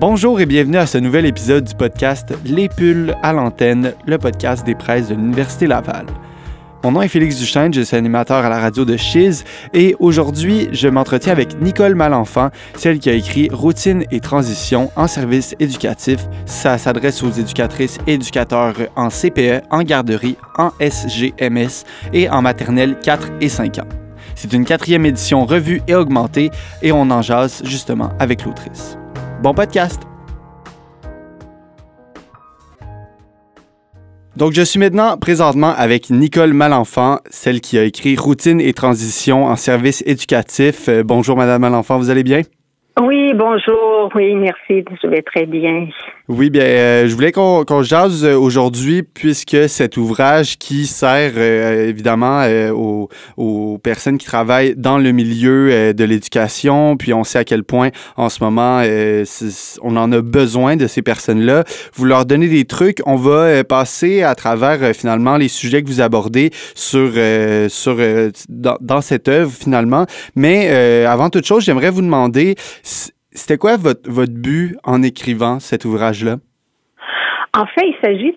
Bonjour et bienvenue à ce nouvel épisode du podcast Les Pulls à l'antenne, le podcast des presses de l'Université Laval. Mon nom est Félix Duchesne, je suis animateur à la radio de Chiz et aujourd'hui, je m'entretiens avec Nicole Malenfant, celle qui a écrit Routine et transition en service éducatif. Ça s'adresse aux éducatrices et éducateurs en CPE, en garderie, en SGMS et en maternelle 4 et 5 ans. C'est une quatrième édition revue et augmentée et on en jase justement avec l'autrice. Bon podcast! Donc, je suis maintenant présentement avec Nicole Malenfant, celle qui a écrit Routine et transition en service éducatif. Euh, bonjour, Madame Malenfant, vous allez bien? Oui, bonjour. Oui, merci. Je vais très bien. Oui, bien, euh, je voulais qu'on jase euh, aujourd'hui, puisque cet ouvrage qui sert euh, évidemment aux, aux, personnes qui travaillent dans le milieu de l'éducation, puis on sait à quel point en ce moment on en a besoin de ces personnes-là. Vous leur donnez des trucs. On va passer à travers finalement les sujets que vous abordez sur, sur dans, dans, cette œuvre finalement. Mais avant toute chose, j'aimerais vous demander c'était quoi votre, votre but en écrivant cet ouvrage-là? En fait, il s'agit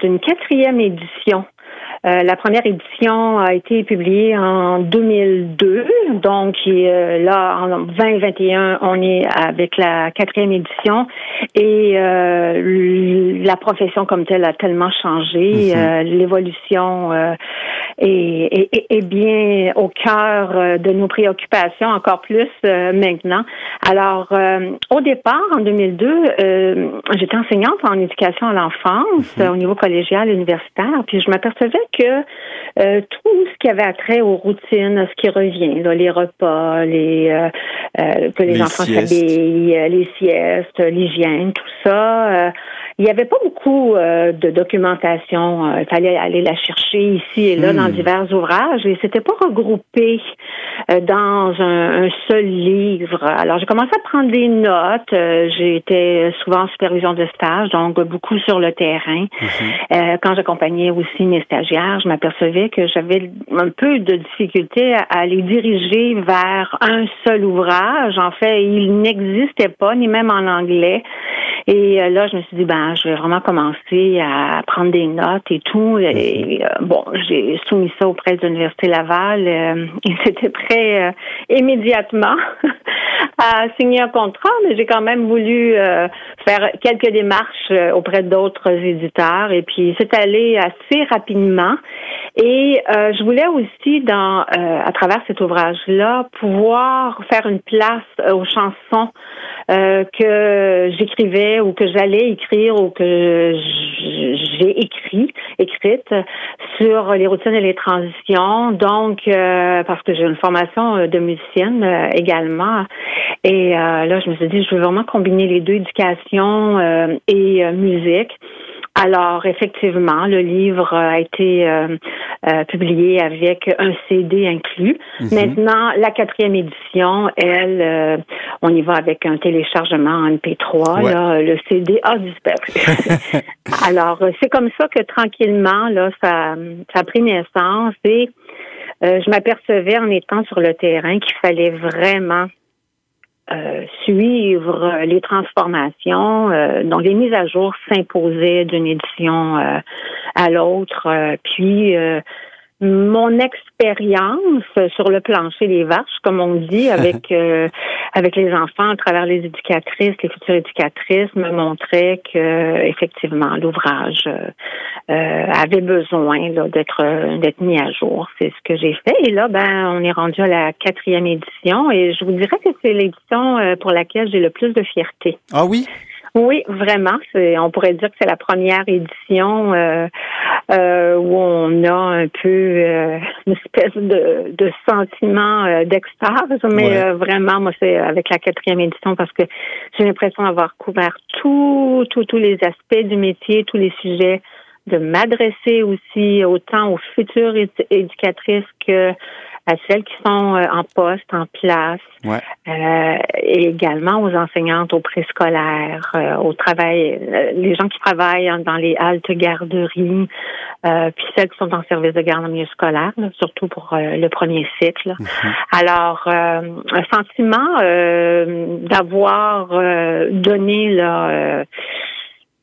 d'une quatrième édition. Euh, la première édition a été publiée en 2002, donc euh, là en 2021, on est avec la quatrième édition et euh, la profession comme telle a tellement changé, mhm. l'évolution est, est, bien au cœur de nos préoccupations, encore plus maintenant. Alors, au départ, en 2002, j'étais enseignante en éducation à l'enfance mhm. au niveau collégial et universitaire, puis je m'apercevais que euh, tout ce qui avait attrait aux routines, à ce qui revient, les repas, les euh, euh, que les, enfants s'habillent, les siestes, l'hygiène, tout ça, il n'y avait pas beaucoup de documentation. Il fallait aller la chercher ici et là dans hmm. divers ouvrages et c'était pas regroupé dans un, seul livre. Alors j'ai commencé à prendre des notes. J'étais souvent en supervision de stage, donc beaucoup sur le terrain. Mhm. quand j'accompagnais aussi mes stagiaires je m'apercevais que j'avais un peu de difficulté à, les diriger vers un seul ouvrage. En fait, il n'existait pas, ni même en anglais. Et euh, là, je me suis dit, ben, je vais vraiment commencer à prendre des notes et tout. Et euh, bon, j'ai soumis ça auprès de l'Université Laval. Euh, ils étaient prêts immédiatement à signer un contrat, mais j'ai quand même voulu faire quelques démarches auprès d'autres éditeurs. Et puis, c'est allé assez rapidement. Et euh, je voulais aussi, dans, euh, à travers cet ouvrage-là, pouvoir faire une place euh, aux chansons que j'écrivais ou que j'allais écrire ou que j'ai écrit, écrites sur les routines et les transitions. Donc, parce que j'ai une formation de musicienne également. Et là, je me suis dit, je veux vraiment combiner les deux, éducation et musique. Alors, effectivement, le livre a été euh, euh, publié avec un CD inclus. Mhm. Maintenant, la quatrième édition, elle, euh, on y va avec un téléchargement en MP3. Là, le CD a disparu. Alors, c'est comme ça que tranquillement, là, ça, ça a pris naissance et je m'apercevais en étant sur le terrain qu'il fallait vraiment euh, suivre les transformations, euh, donc les mises à jour s'imposaient d'une édition euh, à l'autre. puis mon expérience sur le plancher des vaches, comme on dit, avec euh, avec les enfants, à travers les éducatrices, les futures éducatrices, me montrait que effectivement l'ouvrage euh, euh, avait besoin d'être d'être mis à jour. C'est ce que j'ai fait. Et là, ben, on est rendu à la quatrième édition, et je vous dirais que c'est l'édition pour laquelle j'ai le plus de fierté. Ah oui? Oui, vraiment. On pourrait dire que c'est la première édition euh, euh, où on a un peu euh, une espèce de, de sentiment d'extase, mais vraiment, moi, c'est avec la quatrième édition parce que j'ai l'impression d'avoir couvert tout, tous les aspects du métier, tous les sujets, de m'adresser aussi autant aux futures éducatrices que à celles qui sont euh, en poste, en place, euh, et également aux enseignantes au préscolaire, euh, au travail, les gens qui travaillent dans les haltes garderies, puis celles qui sont en service de garde en milieu scolaire, surtout pour le premier cycle. Mhm. Alors, un sentiment d'avoir donné là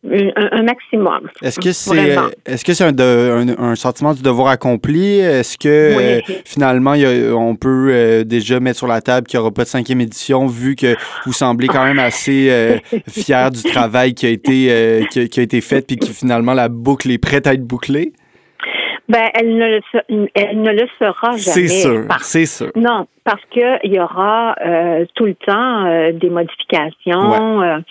un, maximum. Est-ce que c'est est-ce que c'est un, un, sentiment du devoir accompli? Est-ce que euh, finalement on peut euh, déjà mettre sur la table qu'il n'y aura pas de cinquième édition vu que vous semblez quand même assez euh, fier du travail qui a été qui, a été fait puis que finalement la boucle est prête à être bouclée? Ben, elle ne le, elle ne le sera jamais. C'est sûr, c'est sûr. Non, parce qu'il y aura tout le temps des modifications.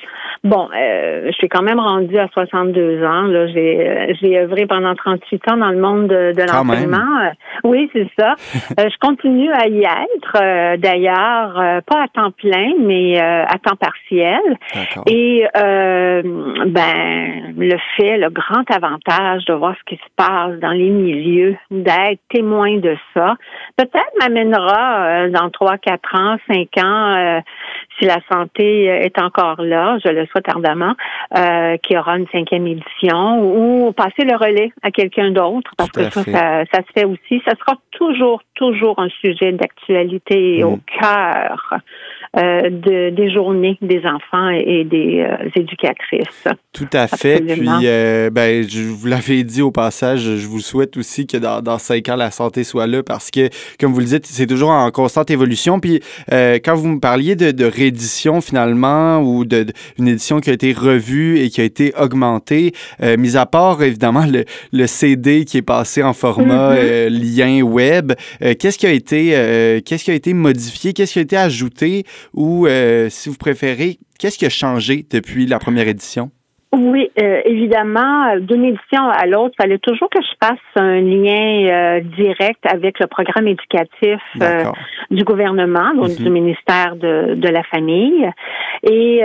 Bon, euh, je suis quand même rendue à 62 ans. Là, j'ai euh, j'ai œuvré pendant 38 ans dans le monde de, de l'enseignement. Euh, oui, c'est ça. je continue à y être. D'ailleurs, pas à temps plein, mais à temps partiel. Et ben, le fait, le grand avantage de voir ce qui se passe dans les milieux, d'être témoin de ça, peut-être m'amènera dans 3, 4 ans, 5 ans, si la santé est encore là. Je le soit ardemment, euh, qui aura une cinquième édition, ou passer le relais à quelqu'un d'autre, parce que ça, ça, se fait aussi. Ça sera toujours, toujours un sujet d'actualité au mm. cœur euh, de, des journées des enfants et des euh, éducatrices. Tout à fait. Puis, euh, ben, je vous l'avais dit au passage, je vous souhaite aussi que dans, dans cinq ans, la santé soit là parce que, comme vous le dites, c'est toujours en constante évolution. Puis, quand vous me parliez de, de réédition finalement ou d'une de, édition qui a été revue et qui a été augmentée, mis à part évidemment le, le, CD qui est passé en format mm-hmm. lien web, qu'est-ce qui a été, qu'est-ce qui a été modifié, qu'est-ce qui a été ajouté ou, euh, si vous préférez, qu'est-ce qui a changé depuis la première édition? Oui, euh, évidemment, d'une édition à l'autre, il fallait toujours que je fasse un lien euh, direct avec le programme éducatif euh, du gouvernement, donc du mhm. ministère de, de la Famille. Et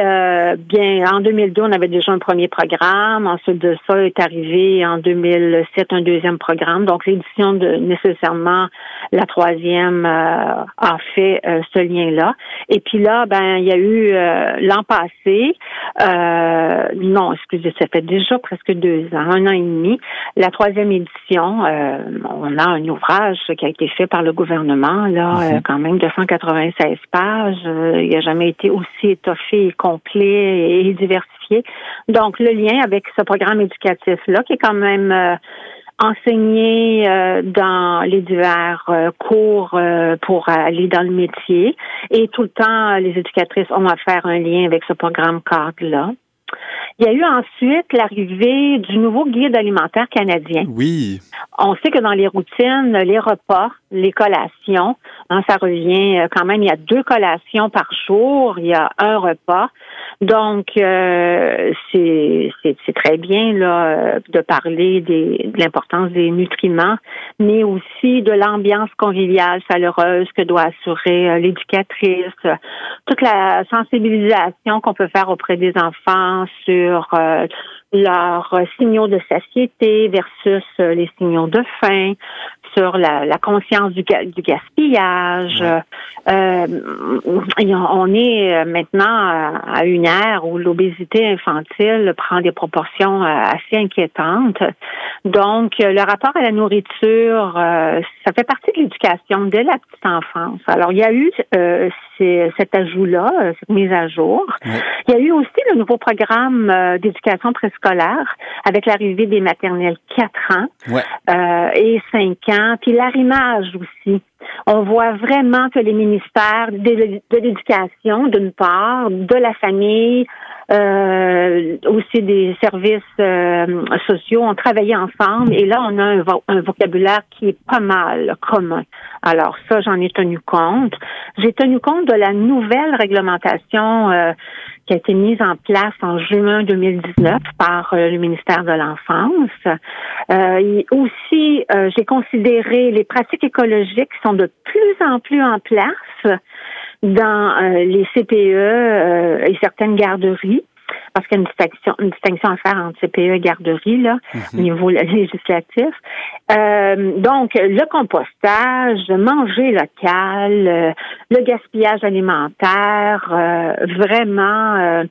bien, en 2002, on avait déjà un premier programme. Ensuite de ça est arrivé en 2007 un deuxième programme. Donc l'édition de nécessairement la troisième a fait ce lien-là. Et puis là, ben, il y a eu l'an passé, non excusez, ça fait déjà presque deux ans, un an et demi. La troisième édition, euh, on a un ouvrage qui a été fait par le gouvernement, là, mhm. euh, quand même 296 pages. Euh, il n'a jamais été aussi étoffé et complet et diversifié. Donc, le lien avec ce programme éducatif-là, qui est quand même enseigné dans les divers cours pour aller dans le métier. Et tout le temps, les éducatrices ont à faire un lien avec ce programme cadre-là. Il y a eu ensuite l'arrivée du nouveau guide alimentaire canadien. Oui. On sait que dans les routines, les repas, les collations, hein, ça revient euh, quand même, il y a deux collations par jour, il y a un repas. Donc, euh, c'est très bien là euh, de parler des, de l'importance des nutriments, mais aussi de l'ambiance conviviale, chaleureuse que doit assurer l'éducatrice, toute la sensibilisation qu'on peut faire auprès des enfants sur leurs signaux de satiété versus les signaux de faim, sur la, conscience du, du gaspillage. Euh, on est maintenant à une ère où l'obésité infantile prend des proportions euh, assez inquiétantes. Donc, le rapport à la nourriture, euh, ça fait partie de l'éducation dès la petite enfance. Alors, il y a eu cet ajout-là, cette mise à jour. Il y a eu aussi le nouveau programme d'éducation préscolaire avec l'arrivée des maternelles 4 ans et 5 ans puis l'arrimage aussi. On voit vraiment que les ministères de, l'éducation, d'une part, de la famille, euh, aussi des services euh, sociaux ont travaillé ensemble et là on a un, vocabulaire qui est pas mal commun. Alors ça j'en ai tenu compte. J'ai tenu compte de la nouvelle réglementation euh, qui a été mise en place en juin 2019 par euh, le ministère de l'Enfance. Euh, aussi, euh, j'ai considéré les pratiques écologiques qui sont de plus en plus en place dans les CPE et certaines garderies parce qu'il y a une distinction, une distinction à faire entre CPE et garderie, là, au mhm. niveau législatif. Euh, donc, le compostage, manger local, euh, le gaspillage alimentaire, vraiment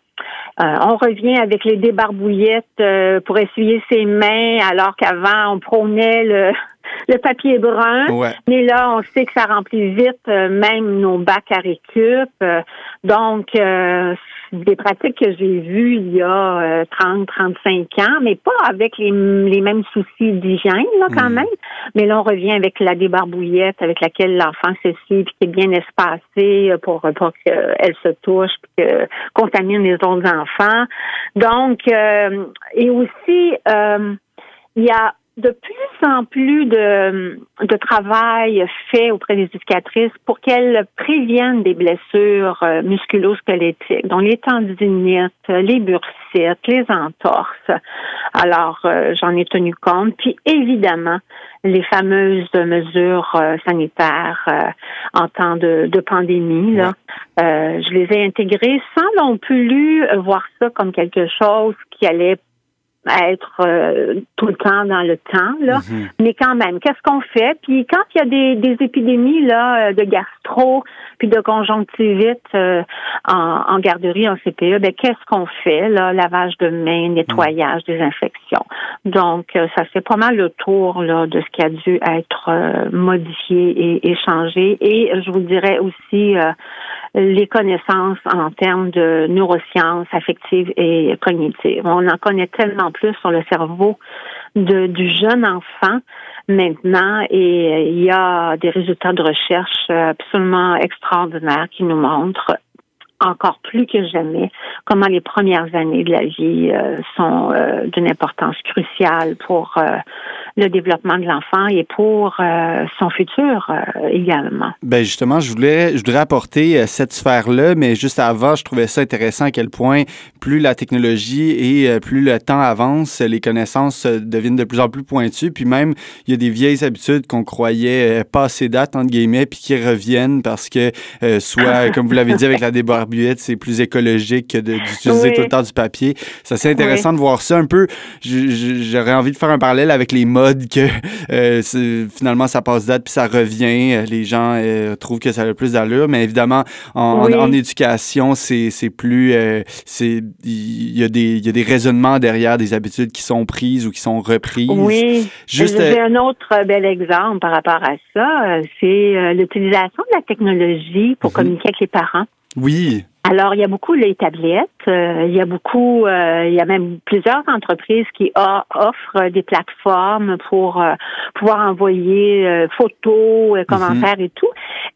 on revient avec les débarbouillettes pour essuyer ses mains, alors qu'avant on prônait le, le papier brun. Mais là, on sait que ça remplit vite, euh, même nos bacs à récup. Euh, donc, euh, des pratiques que j'ai vues il y a 30, 35 ans, mais pas avec les, mêmes soucis d'hygiène, là, quand hmm. même. Mais là, on revient avec la débarbouillette avec laquelle l'enfant s'essuie, puis qui est bien espacée pour, pour qu'elle se touche, puis que contamine les autres enfants. Donc, et aussi, il y a de plus en plus de, de travail fait auprès des éducatrices pour qu'elles préviennent des blessures euh, musculo-squelettiques, dont les tendinites, les bursites, les entorses. Alors, euh, j'en ai tenu compte. Puis, évidemment, les fameuses mesures euh, sanitaires en temps de, de pandémie. Là. je les ai intégrées sans non plus voir ça comme quelque chose qui allait être euh, tout le temps dans le temps, là. Mhm. Mais quand même, qu'est-ce qu'on fait? Puis quand il y a des, des épidémies là, euh, de gastro, puis de conjonctivite euh, en, en, garderie, en CPE, ben qu'est-ce qu'on fait? Là? Lavage de mains, nettoyage, désinfection. Donc, ça fait pas mal le tour là, de ce qui a dû être modifié et, changé. Et je vous dirais aussi les connaissances en termes de neurosciences affectives et cognitives. On en connaît tellement plus sur le cerveau de, du jeune enfant maintenant. Et il y a des résultats de recherche absolument extraordinaires qui nous montrent encore plus que jamais comment les premières années de la vie euh, sont euh, d'une importance cruciale pour euh, le développement de l'enfant et pour son futur également. Ben justement, je voulais je voudrais apporter cette sphère-là, mais juste avant, je trouvais ça intéressant à quel point plus la technologie et plus le temps avance, les connaissances deviennent de plus en plus pointues, puis même il y a des vieilles habitudes qu'on croyait passer date entre guillemets, puis qui reviennent parce que soit comme vous l'avez dit avec la débat c'est plus écologique que d'utiliser tout le temps du papier. C'est assez intéressant de voir ça un peu. J'aurais envie de faire un parallèle avec les modes que euh, finalement ça passe date puis ça revient. Les gens euh, trouvent que ça a plus d'allure, mais évidemment en, éducation c'est plus euh, c'est il y, a des y a des raisonnements derrière des habitudes qui sont prises ou qui sont reprises. Oui. Juste j'ai un autre bel exemple par rapport à ça, c'est l'utilisation de la technologie pour mhm. communiquer avec les parents. Oui. Alors, il y a beaucoup les tablettes. Euh, il y a beaucoup, euh, il y a même plusieurs entreprises qui offrent des plateformes pour euh, pouvoir envoyer photos, commentaires et tout.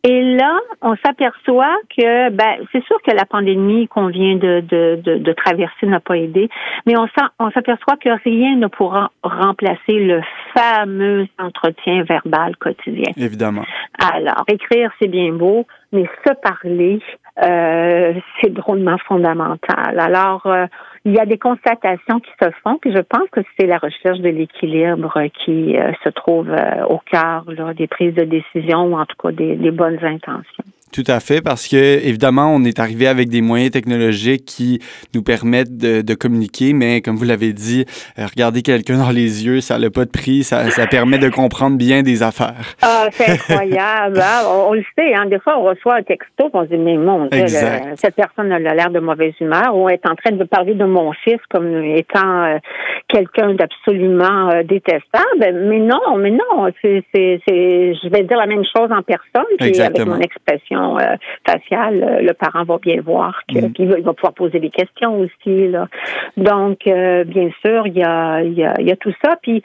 Et là, on s'aperçoit que, ben, c'est sûr que la pandémie qu'on vient de, de, de, de traverser n'a pas aidé, mais on, on s'aperçoit que rien ne pourra remplacer le fameux entretien verbal quotidien. Évidemment. Alors, écrire, c'est bien beau, mais se parler, euh, c'est drôlement fondamental. Alors, euh, il y a des constatations qui se font, puis je pense que c'est la recherche de l'équilibre qui euh, se trouve au cœur des prises de décision ou en tout cas des bonnes intentions. Tout à fait, parce que évidemment, on est arrivé avec des moyens technologiques qui nous permettent de, de communiquer, mais comme vous l'avez dit, euh, regarder quelqu'un dans les yeux, ça n'a pas de prix, ça, ça, permet de comprendre bien des affaires. Ah, c'est incroyable. Hein? on, le sait, hein, des fois, on reçoit un texto, on se dit, mais mon Dieu, cette personne a l'air de mauvaise humeur, ou est en train de parler de mon fils comme étant euh, quelqu'un d'absolument euh, détestable. Mais non, mais non, c'est, je vais dire la même chose en personne, puis avec mon expression euh, faciale, euh, le parent va bien voir qu'il mm. va, pouvoir poser des questions aussi. Là. Donc, euh, bien sûr, il y a, y, a, y a tout ça. Puis,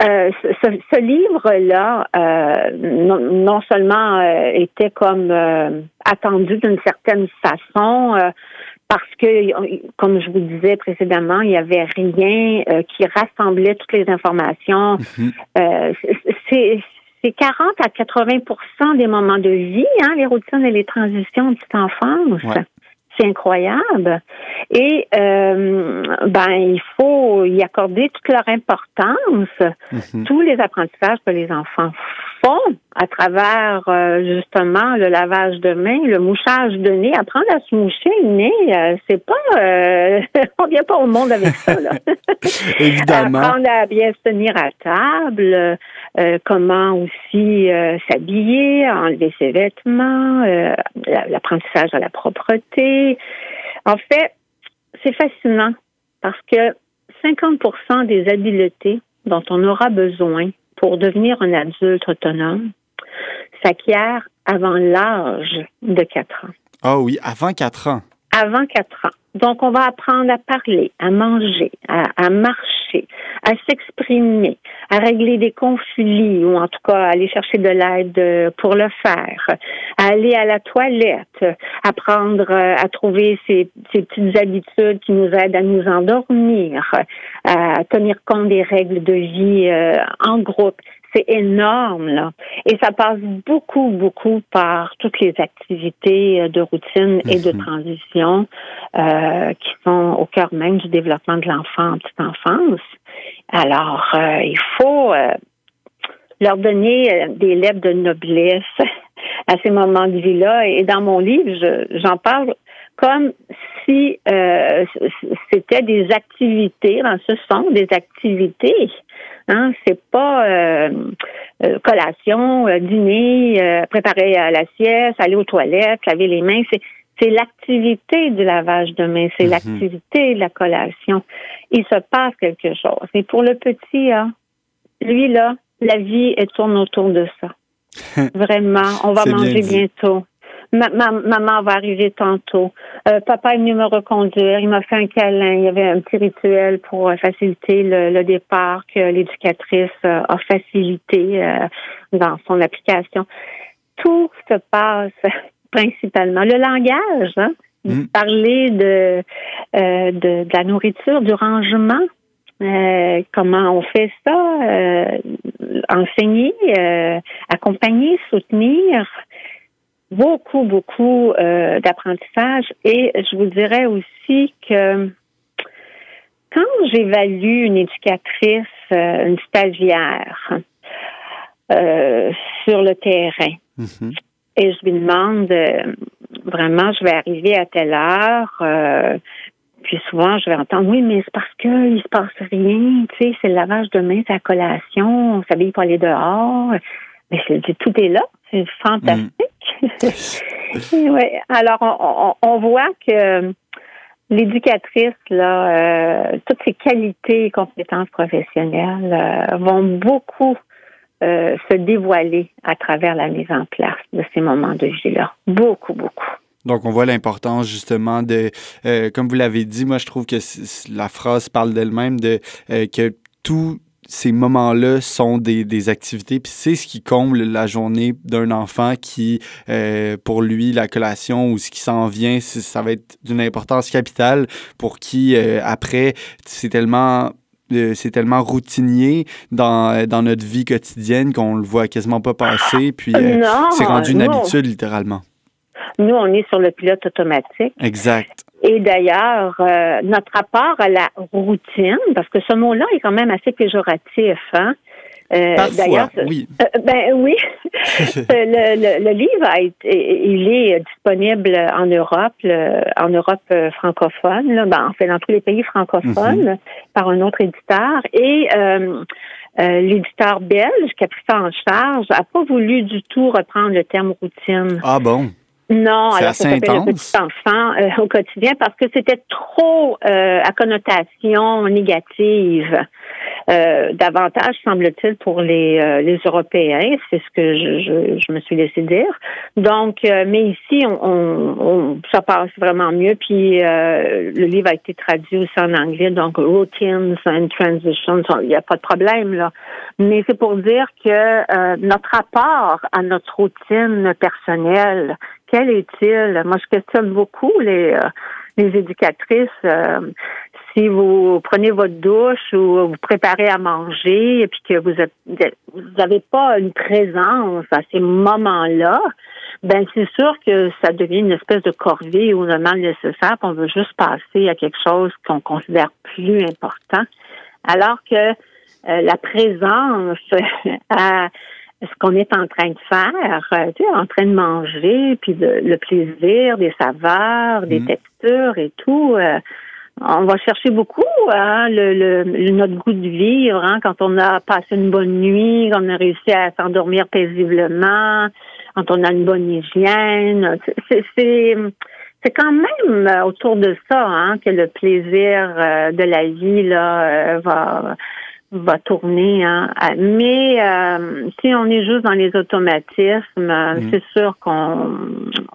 ce, livre-là, non, seulement était comme attendu d'une certaine façon, parce que, comme je vous disais précédemment, il n'y avait rien qui rassemblait toutes les informations. C'est c'est 40 à 80% des moments de vie, hein, les routines et les transitions de petite enfance. C'est incroyable. Et euh, ben, il faut y accorder toute leur importance. Mhm. Tous les apprentissages que les enfants font à travers euh, justement le lavage de mains, le mouchage de nez, apprendre à se moucher le nez, euh, c'est pas on vient pas au monde avec ça là. Évidemment. apprendre à bien se tenir à table, comment aussi s'habiller, enlever ses vêtements, l'apprentissage de la propreté. En fait, c'est fascinant parce que 50% des habiletés dont on aura besoin pour devenir un adulte autonome s'acquiert avant l'âge de 4 ans. Ah oui, avant 4 ans. Avant 4 ans. Donc, on va apprendre à parler, à manger, à, marcher, à s'exprimer, à régler des conflits ou en tout cas à aller chercher de l'aide pour le faire, à aller à la toilette, apprendre à trouver ces, ces petites habitudes qui nous aident à nous endormir, à tenir compte des règles de vie euh, en groupe c'est énorme, là. Et ça passe beaucoup, beaucoup par toutes les activités euh, de routine et de transition euh, qui sont au cœur même du développement de l'enfant en petite enfance. Alors, euh, il faut leur donner des lettres de noblesse à ces moments de vie-là. Et dans mon livre, j'en parle comme si c'était des activités, dans ce sont des activités Hein, c'est pas euh, euh, collation, euh, dîner, préparer la sieste, aller aux toilettes, laver les mains. C'est c'est l'activité du lavage de mains, c'est mhm. l'activité de la collation. Il se passe quelque chose. Et pour le petit, hein, lui là, la vie elle tourne autour de ça. Vraiment, on va manger bientôt maman va arriver tantôt. Euh, papa est venu me reconduire. Il m'a fait un câlin. Il y avait un petit rituel pour euh, faciliter le, départ que l'éducatrice euh, a facilité dans son application. Tout se passe principalement. Le langage, hein? Mm. parler de, de, la nourriture, du rangement. comment on fait ça, enseigner, accompagner, soutenir, beaucoup, beaucoup euh, d'apprentissage. Et je vous dirais aussi que quand j'évalue une éducatrice, euh, une stagiaire euh, sur le terrain, mm-hmm. et je lui demande vraiment, je vais arriver à telle heure. puis souvent, je vais entendre, oui, mais c'est parce qu'il se passe rien, tu sais, c'est le lavage de mains, c'est la collation, on s'habille pour aller dehors. Mais je dis, tout est là, c'est fantastique. ouais. Alors, on, voit que l'éducatrice, là, euh, toutes ses qualités et compétences professionnelles euh, vont beaucoup euh, se dévoiler à travers la mise en place de ces moments de vie-là. Beaucoup, beaucoup. Donc, on voit l'importance justement de, comme vous l'avez dit, moi je trouve que la phrase parle d'elle-même de que tout ces moments-là sont des, des activités, puis c'est ce qui comble la journée d'un enfant qui, euh, pour lui, la collation ou ce qui s'en vient, ça va être d'une importance capitale pour qui, euh, après, c'est tellement euh, c'est tellement routinier dans, dans notre vie quotidienne qu'on le voit quasiment pas passer, puis c'est rendu une habitude littéralement. Nous, on est sur le pilote automatique. Exact. Et d'ailleurs, euh, notre rapport à la routine, parce que ce mot-là est quand même assez péjoratif, hein? Euh, d'ailleurs, oui. Euh, ben oui. le, le, livre a été, il est disponible en Europe, en Europe francophone, là, ben, en fait dans tous les pays francophones, mhm. par un autre éditeur. Et l'éditeur belge qui a pris ça en charge a pas voulu du tout reprendre le terme routine. Ah bon? Non, alors ça s'appelle le petit enfant euh, au quotidien parce que c'était trop euh, à connotation négative. Euh, davantage, semble-t-il, pour les, euh, les Européens. C'est ce que je, je, je, me suis laissé dire. Donc, euh, mais ici, on, on, ça passe vraiment mieux. Puis, le livre a été traduit aussi en anglais. Donc, Routines and Transitions, il n'y a pas de problème, là. Mais c'est pour dire que notre rapport à notre routine personnelle, quel est-il? Moi, je questionne beaucoup les, les éducatrices si vous prenez votre douche ou vous préparez à manger et puis que vous n'avez pas une présence à ces moments-là, ben c'est sûr que ça devient une espèce de corvée ou de mal nécessaire. On veut juste passer à quelque chose qu'on considère plus important, alors que euh, la présence à ce qu'on est en train de faire, euh, tu sais, en train de manger, puis le plaisir des saveurs, des mm. textures et tout. Euh, on va chercher beaucoup hein, le, notre goût de vivre hein, quand on a passé une bonne nuit, quand on a réussi à s'endormir paisiblement, quand on a une bonne hygiène. C'est c'est quand même autour de ça hein, que le plaisir euh, de la vie là va va tourner. Hein. Mais euh, si on est juste dans les automatismes, mm. c'est sûr qu'on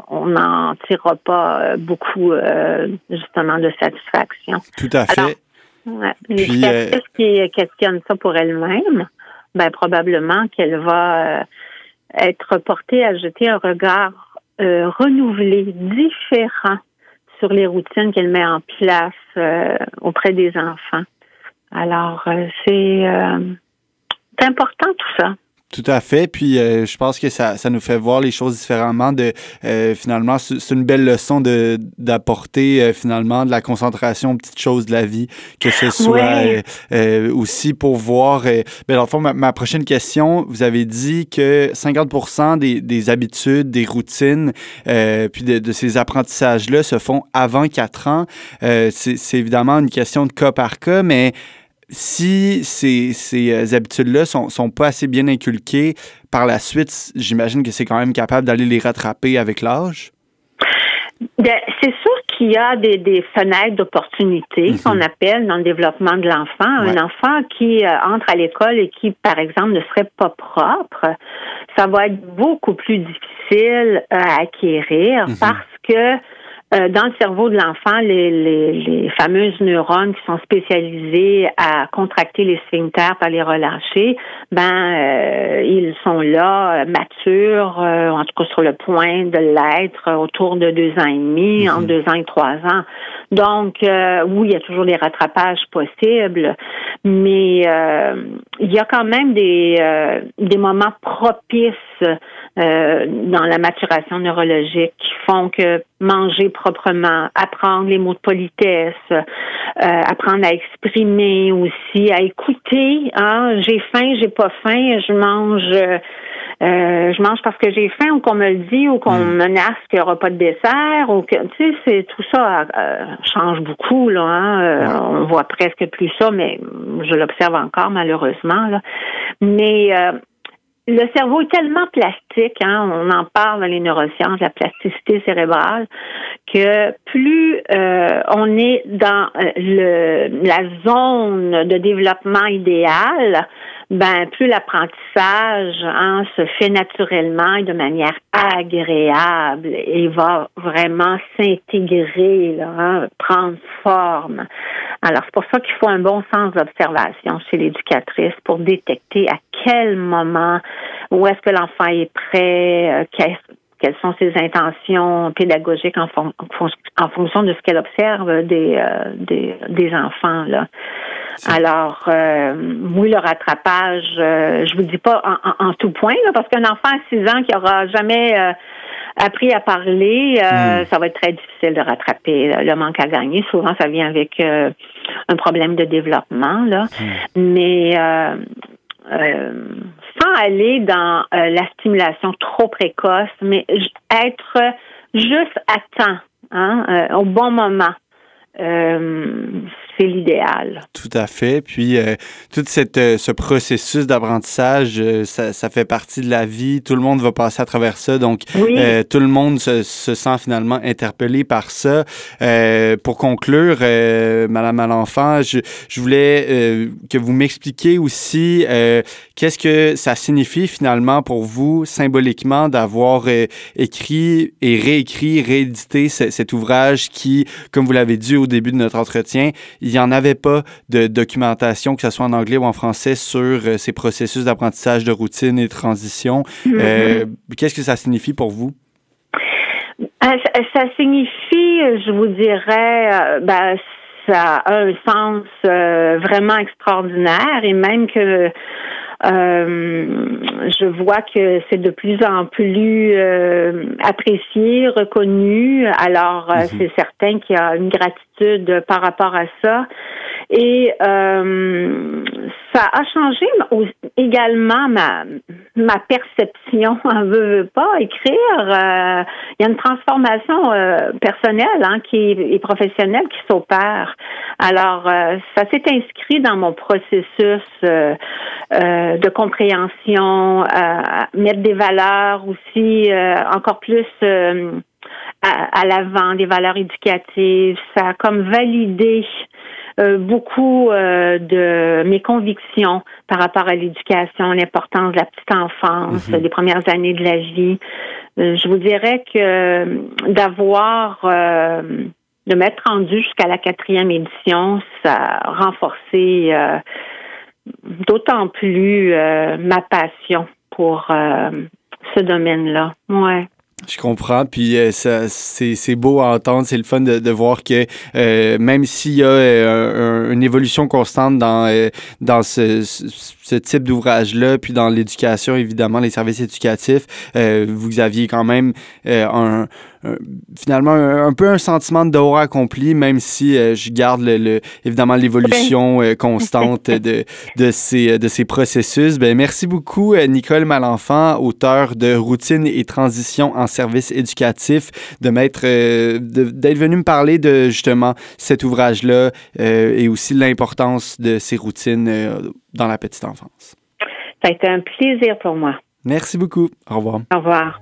on n'en tirera pas euh, beaucoup euh, justement de satisfaction. Tout à fait. Alors, ouais, Puis, qui questionne ça pour elle-même, ben probablement qu'elle va être portée à jeter un regard renouvelé, différent sur les routines qu'elle met en place auprès des enfants. Alors, euh, euh, c'est important tout ça. Tout à fait. Puis euh, je pense que ça, ça nous fait voir les choses différemment. De finalement, c'est une belle leçon de d'apporter finalement de la concentration aux petites choses de la vie, que ce soit aussi pour voir. ben dans le fond, ma, prochaine question, vous avez dit que 50% des, des habitudes, des routines, puis de, de ces apprentissages-là se font avant 4 ans. c'est évidemment une question de cas par cas, mais si ces, ces euh, habitudes-là sont, sont pas assez bien inculquées, par la suite, j'imagine que c'est quand même capable d'aller les rattraper avec l'âge? Ben, c'est sûr qu'il y a des, des fenêtres d'opportunité mhm. qu'on appelle dans le développement de l'enfant. Un enfant qui euh, entre à l'école et qui, par exemple, ne serait pas propre, ça va être beaucoup plus difficile à acquérir mhm. parce que euh, dans le cerveau de l'enfant, les, les, les, fameuses neurones qui sont spécialisées à contracter les sphincters par les relâcher, ben euh, ils sont là, euh, matures, en tout cas sur le point de l'être, autour de deux ans et demi, mhm. entre deux ans et trois ans. Donc, oui, il y a toujours des rattrapages possibles, mais il y a quand même des, des moments propices dans la maturation neurologique qui font que manger proprement, apprendre les mots de politesse, euh, apprendre à exprimer aussi, à écouter. Hein, j'ai faim, j'ai pas faim, je mange. Euh, je mange parce que j'ai faim ou qu'on me le dit ou qu'on mm. menace qu'il n'y aura pas de dessert ou que tu sais c'est tout ça euh, change beaucoup là hein, on voit presque plus ça mais je l'observe encore malheureusement là mais le cerveau est tellement plastique, hein, on en parle dans les neurosciences, la plasticité cérébrale, que plus euh, on est dans euh, le, la zone de développement idéal, ben plus l'apprentissage hein, se fait naturellement et de manière agréable et va vraiment s'intégrer, hein, prendre forme. Alors c'est pour ça qu'il faut un bon sens d'observation chez l'éducatrice pour détecter à quel moment où est-ce que l'enfant est prêt, euh, quelles sont ses intentions pédagogiques en, en fonction de ce qu'elle observe des, euh, des, des, enfants. Là. Alors, euh, oui, le rattrapage, euh, je vous dis pas en, tout point, parce qu'un enfant à 6 ans qui aura jamais euh, appris à parler, hmm. ça va être très difficile de rattraper le manque à gagner. Souvent, ça vient avec un problème de développement. Là. Hmm. Mais sans aller dans la stimulation trop précoce, mais être juste à temps, hein, au bon moment. C'est l'idéal. Tout à fait. Puis euh, tout cette, euh, ce processus d'apprentissage, euh, ça, ça, fait partie de la vie. Tout le monde va passer à travers ça. Donc, euh, tout le monde se, se, sent finalement interpellé par ça. pour conclure, Madame Malenfant, je, je voulais que vous m'expliquiez aussi qu'est-ce que ça signifie finalement pour vous, symboliquement, d'avoir écrit et réécrit, réédité cet ouvrage qui, comme vous l'avez dit au début de notre entretien, il n'y en avait pas de documentation, que ce soit en anglais ou en français, sur euh, ces processus d'apprentissage de routine et de transition. Mm-hmm. Euh, qu'est-ce que ça signifie pour vous? Euh, ça, signifie, je vous dirais, ben, ça a un sens vraiment extraordinaire et même que je vois que c'est de plus en plus apprécié, reconnu. Alors, mhm. c'est certain qu'il y a une gratitude par rapport à ça. Et euh, ça a changé également ma, ma perception, on veut, veut pas écrire. Euh, il y a une transformation euh, personnelle hein, qui et professionnelle qui s'opère. Alors, ça s'est inscrit dans mon processus de compréhension, mettre des valeurs aussi encore plus à, à l'avant, des valeurs éducatives. Ça a comme validé euh, beaucoup euh, de mes convictions par rapport à l'éducation, l'importance de la petite enfance, mhm. des premières années de la vie. Euh, je vous dirais que d'avoir de m'être rendu jusqu'à la quatrième édition, ça a renforcé d'autant plus ma passion pour ce domaine-là. Ouais. Je comprends, puis euh, ça, c'est, beau à entendre, c'est le fun de, voir que euh, même s'il y a euh, une évolution constante dans, dans ce type d'ouvrage-là, puis dans l'éducation, évidemment, les services éducatifs, vous aviez quand même un, finalement un, peu un sentiment de devoir accompli, même si je garde le, évidemment l'évolution constante de, de, ces, de ces processus. Ben, merci beaucoup, Nicole Malenfant, auteur de Routine et transition en service éducatif, de euh, d'être venu me parler de justement cet ouvrage-là euh, et aussi l'importance de ces routines euh, dans la petite enfance. Ça a été un plaisir pour moi. Merci beaucoup. Au revoir. Au revoir.